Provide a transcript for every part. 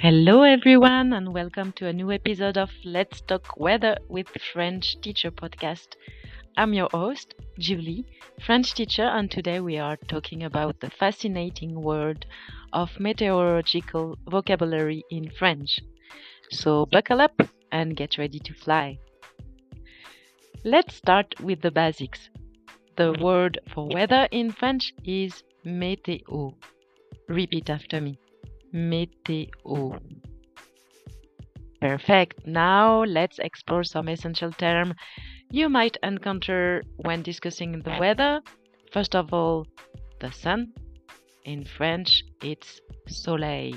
Hello, everyone, and welcome to a new episode of Let's Talk Weather with French Teacher podcast. I'm your host, Julie, French teacher, and today we are talking about the fascinating world of meteorological vocabulary in French. So, buckle up and get ready to fly. Let's start with the basics. The word for weather in French is météo. Repeat after me météo. Perfect. Now let's explore some essential terms you might encounter when discussing the weather. First of all, the sun. In French, it's soleil.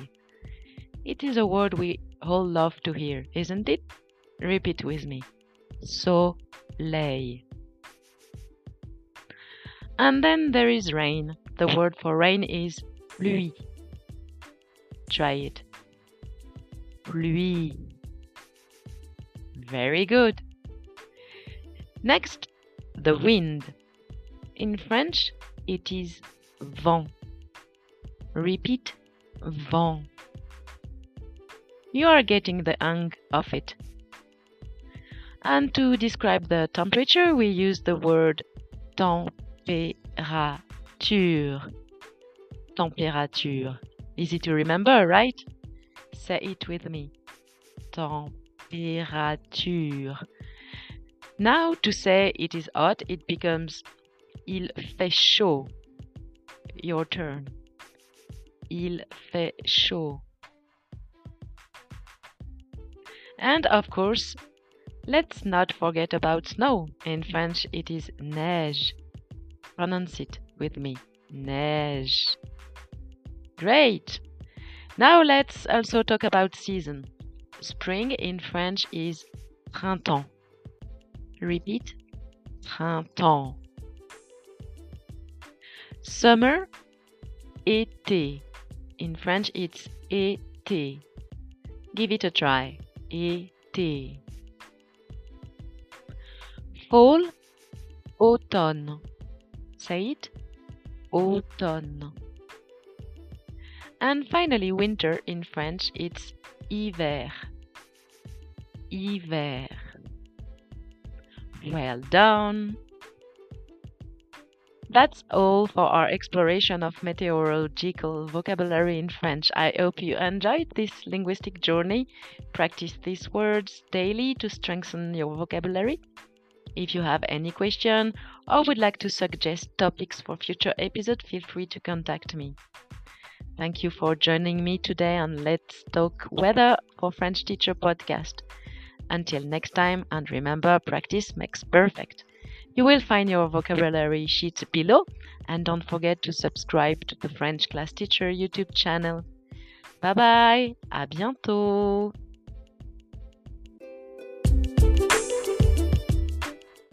It is a word we all love to hear, isn't it? Repeat with me. Soleil. And then there is rain. The word for rain is pluie. Try it. Pluie. Very good. Next, the wind. In French, it is vent. Repeat, vent. You are getting the hang of it. And to describe the temperature, we use the word température. Température. Easy to remember, right? Say it with me. Température. Now, to say it is hot, it becomes il fait chaud. Your turn. Il fait chaud. And of course, let's not forget about snow. In French, it is neige. Pronounce it with me. Neige. Great! Now let's also talk about season. Spring in French is printemps. Repeat printemps. Summer, été. In French it's été. Give it a try. Été. Fall, automne. Say it. Automne. And finally, winter in French, it's hiver. Hiver. Well done. That's all for our exploration of meteorological vocabulary in French. I hope you enjoyed this linguistic journey. Practice these words daily to strengthen your vocabulary. If you have any question or would like to suggest topics for future episodes, feel free to contact me. Thank you for joining me today on Let's Talk Weather for French Teacher podcast. Until next time, and remember, practice makes perfect. You will find your vocabulary sheet below, and don't forget to subscribe to the French Class Teacher YouTube channel. Bye bye, à bientôt!